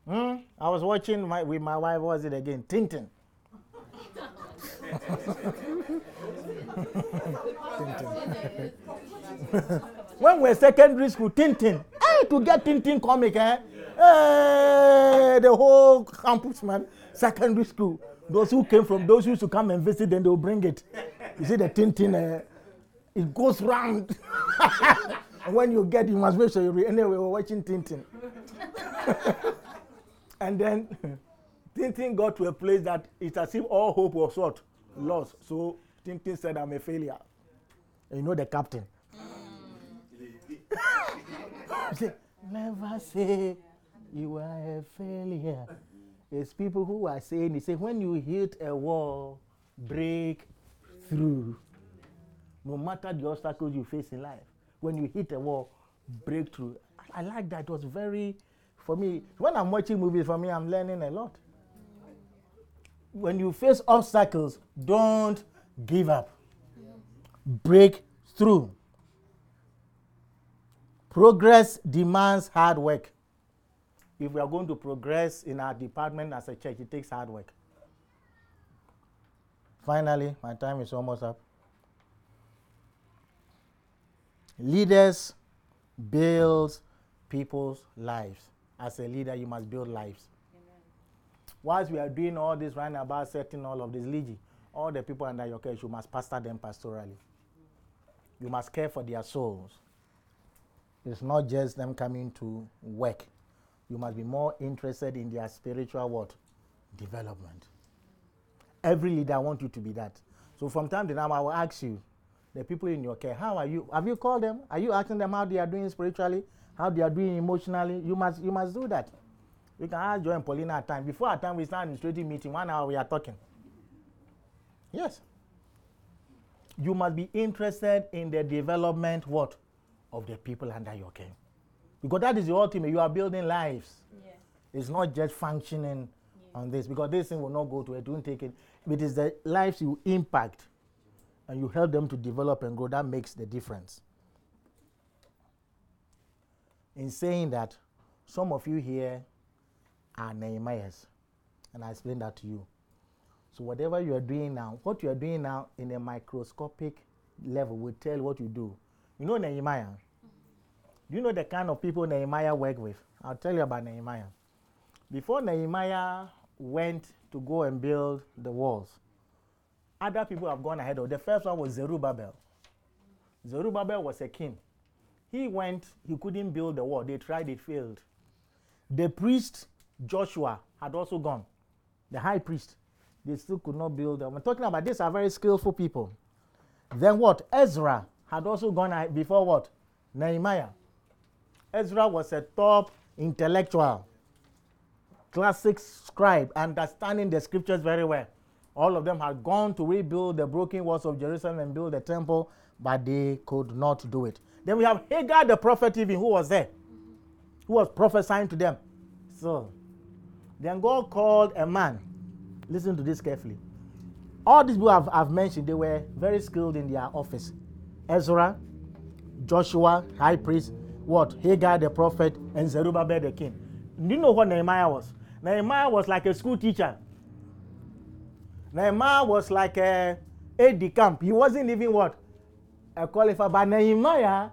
Hmm? I was watching my, with my wife, was it again? Tintin. when we were secondary school, Tintin. Hey, to get Tintin comic, eh? Hey, the whole campus, man. Secondary school. Those who came from, those who used to come and visit, then they'll bring it. You see the Tintin, uh, it goes round. and when you get, you must make sure you read. Anyway, we're watching Tintin. and then Tintin got to a place that it's as if all hope was what? Lost. So Tintin said, I'm a failure. And you know the captain. He said, Never say you are a failure. It's people who are saying, he say, when you hit a wall, break through. No matter the obstacles you face in life, when you hit a wall, break through. I like that. It was very, for me, when I'm watching movies, for me, I'm learning a lot. When you face obstacles, don't give up. Break through. Progress demands hard work. If we are going to progress in our department as a church, it takes hard work. Finally, my time is almost up. Leaders build people's lives. As a leader, you must build lives. Whilst we are doing all this right now about setting all of this, Ligi, all the people under your care, you must pastor them pastorally. You must care for their souls. It's not just them coming to work. You must be more interested in their spiritual what? Development. Every leader I want you to be that. So from time to time I will ask you, the people in your care, how are you? Have you called them? Are you asking them how they are doing spiritually? How they are doing emotionally? You must you must do that. We can ask Joy and Paulina at time. Before our time we start administrative meeting, one hour we are talking. Yes. You must be interested in the development what? Of the people under your care. Because that is the ultimate. You are building lives. It's not just functioning on this because this thing will not go to it. Don't take it. It is the lives you impact and you help them to develop and grow that makes the difference. In saying that, some of you here are Nehemiahs, and I explained that to you. So whatever you are doing now, what you are doing now in a microscopic level will tell what you do. You know Nehemiah. Do you know the kind of people Nehemiah worked with? I'll tell you about Nehemiah. Before Nehemiah went to go and build the walls, other people have gone ahead of. The first one was Zerubbabel. Zerubbabel was a king. He went, he couldn't build the wall. They tried, it failed. The priest Joshua had also gone. The high priest, they still could not build them. I'm talking about these are very skillful people. Then what? Ezra had also gone before what? Nehemiah. Ezra was a top intellectual, classic scribe, understanding the scriptures very well. All of them had gone to rebuild the broken walls of Jerusalem and build the temple, but they could not do it. Then we have Haggai the prophet, even who was there, who was prophesying to them. So, then God called a man. Listen to this carefully. All these people I've, I've mentioned, they were very skilled in their office. Ezra, Joshua, high priest, what? Haggai the prophet, and Zerubbabel the king. Do you know what Nehemiah was? Nehemiah was like a school teacher. Nehemiah was like a aide de camp. He wasn't even what? A qualifier. But Nehemiah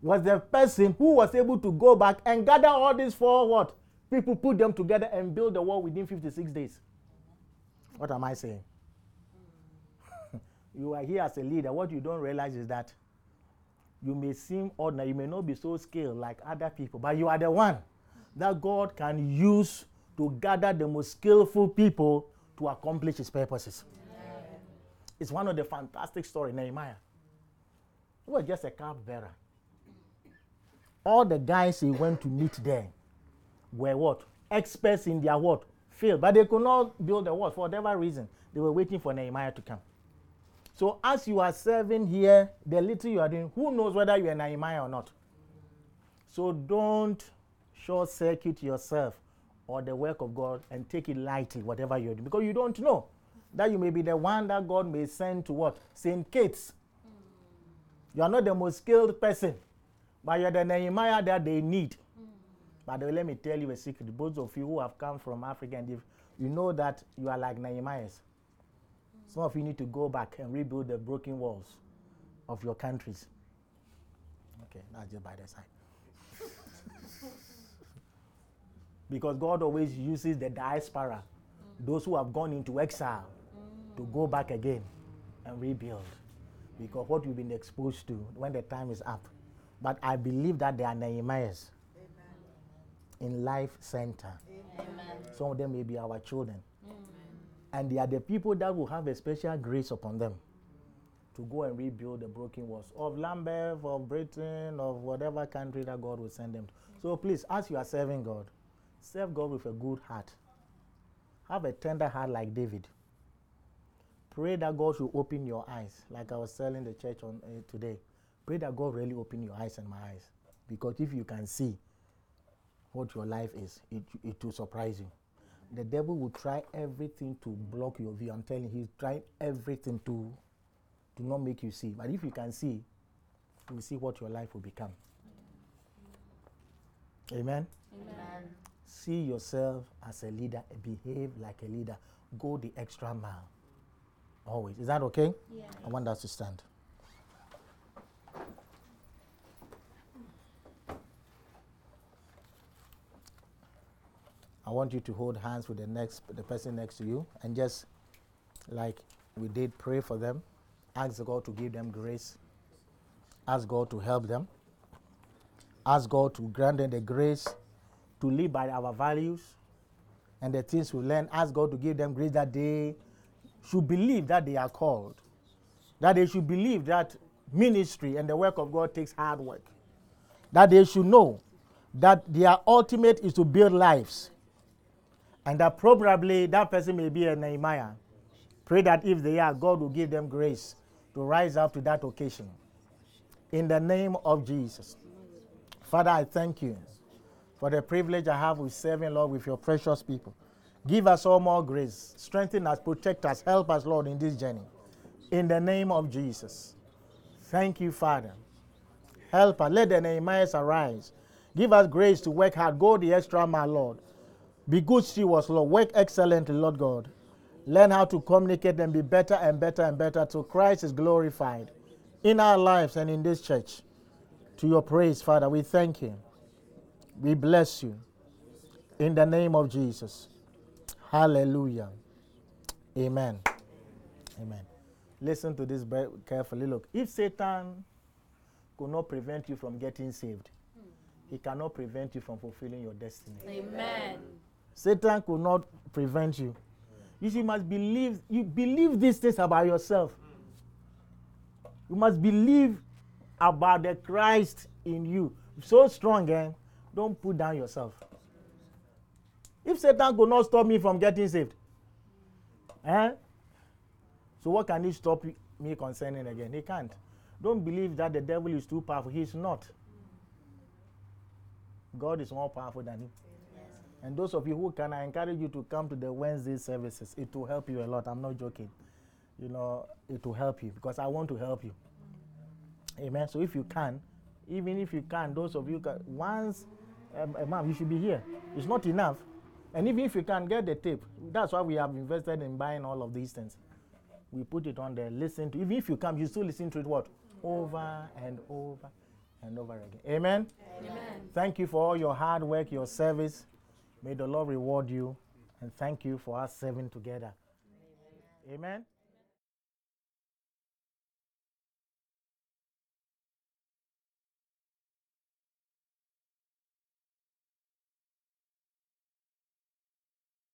was the person who was able to go back and gather all these four what? People put them together and build the wall within 56 days. What am I saying? you are here as a leader. What you don't realize is that you may seem ordinary, you may not be so skilled like other people, but you are the one that God can use to gather the most skillful people to accomplish his purposes. It's one of the fantastic stories, Nehemiah. He was just a cupbearer. All the guys he went to meet there were what? Experts in their what? Field. But they could not build the wall for whatever reason. They were waiting for Nehemiah to come. So as you are serving here, the little you are doing, who knows whether you are Nehemiah or not? So don't short circuit yourself or the work of God and take it lightly, whatever you're doing, because you don't know that you may be the one that God may send to what? St. Kitts. You are not the most skilled person, but you're the Nehemiah that they need. But let me tell you a secret. Both of you who have come from Africa, and if you know that you are like Nehemiahs. Some of you need to go back and rebuild the broken walls of your countries. Okay, that's just by the side. because God always uses the diaspora, those who have gone into exile, to go back again and rebuild. Because what you've been exposed to when the time is up. But I believe that there are Nehemiahs in Life Center. Amen. Some of them may be our children. And they are the people that will have a special grace upon them to go and rebuild the broken walls of Lambeth, of Britain, of whatever country that God will send them to. So please, as you are serving God, serve God with a good heart. Have a tender heart like David. Pray that God should open your eyes, like I was telling the church on uh, today. Pray that God really open your eyes and my eyes. Because if you can see what your life is, it, it will surprise you. The devil will try everything to block your view. I'm telling you, he's trying everything to, to not make you see. But if you can see, you will see what your life will become. Amen? Amen. see yourself as a leader, behave like a leader, go the extra mile. Always. Is that okay? Yeah. I want us to stand. Want you to hold hands with the next the person next to you and just like we did pray for them. Ask God to give them grace. Ask God to help them. Ask God to grant them the grace to live by our values and the things we learn. Ask God to give them grace that they should believe that they are called. That they should believe that ministry and the work of God takes hard work. That they should know that their ultimate is to build lives. And that probably that person may be a Nehemiah. Pray that if they are, God will give them grace to rise up to that occasion. In the name of Jesus. Father, I thank you for the privilege I have with serving, Lord, with your precious people. Give us all more grace. Strengthen us, protect us, help us, Lord, in this journey. In the name of Jesus. Thank you, Father. Help us. Let the Nehemiahs arise. Give us grace to work hard. Go the extra mile, Lord. Be good stewards, Lord. Work excellently, Lord God. Learn how to communicate and be better and better and better till Christ is glorified in our lives and in this church. To your praise, Father, we thank you. We bless you. In the name of Jesus. Hallelujah. Amen. Amen. Listen to this carefully. Look, if Satan could not prevent you from getting saved, he cannot prevent you from fulfilling your destiny. Amen. Satan could not prevent you. You you must believe you believe these things about yourself. You must believe about the Christ in you. So strong, eh? Don't put down yourself. If Satan could not stop me from getting saved, eh? So what can he stop me concerning again? He can't. Don't believe that the devil is too powerful. He's not. God is more powerful than him. And those of you who can, I encourage you to come to the Wednesday services. It will help you a lot. I'm not joking. You know, it will help you because I want to help you. Amen. So if you can, even if you can, those of you can, once um, a month, you should be here. It's not enough. And even if you can get the tape, that's why we have invested in buying all of these things. We put it on there, listen to Even if you come, you still listen to it what? Over and over and over again. Amen? Amen. Thank you for all your hard work, your service. May the Lord reward you. And thank you for us serving together. Amen.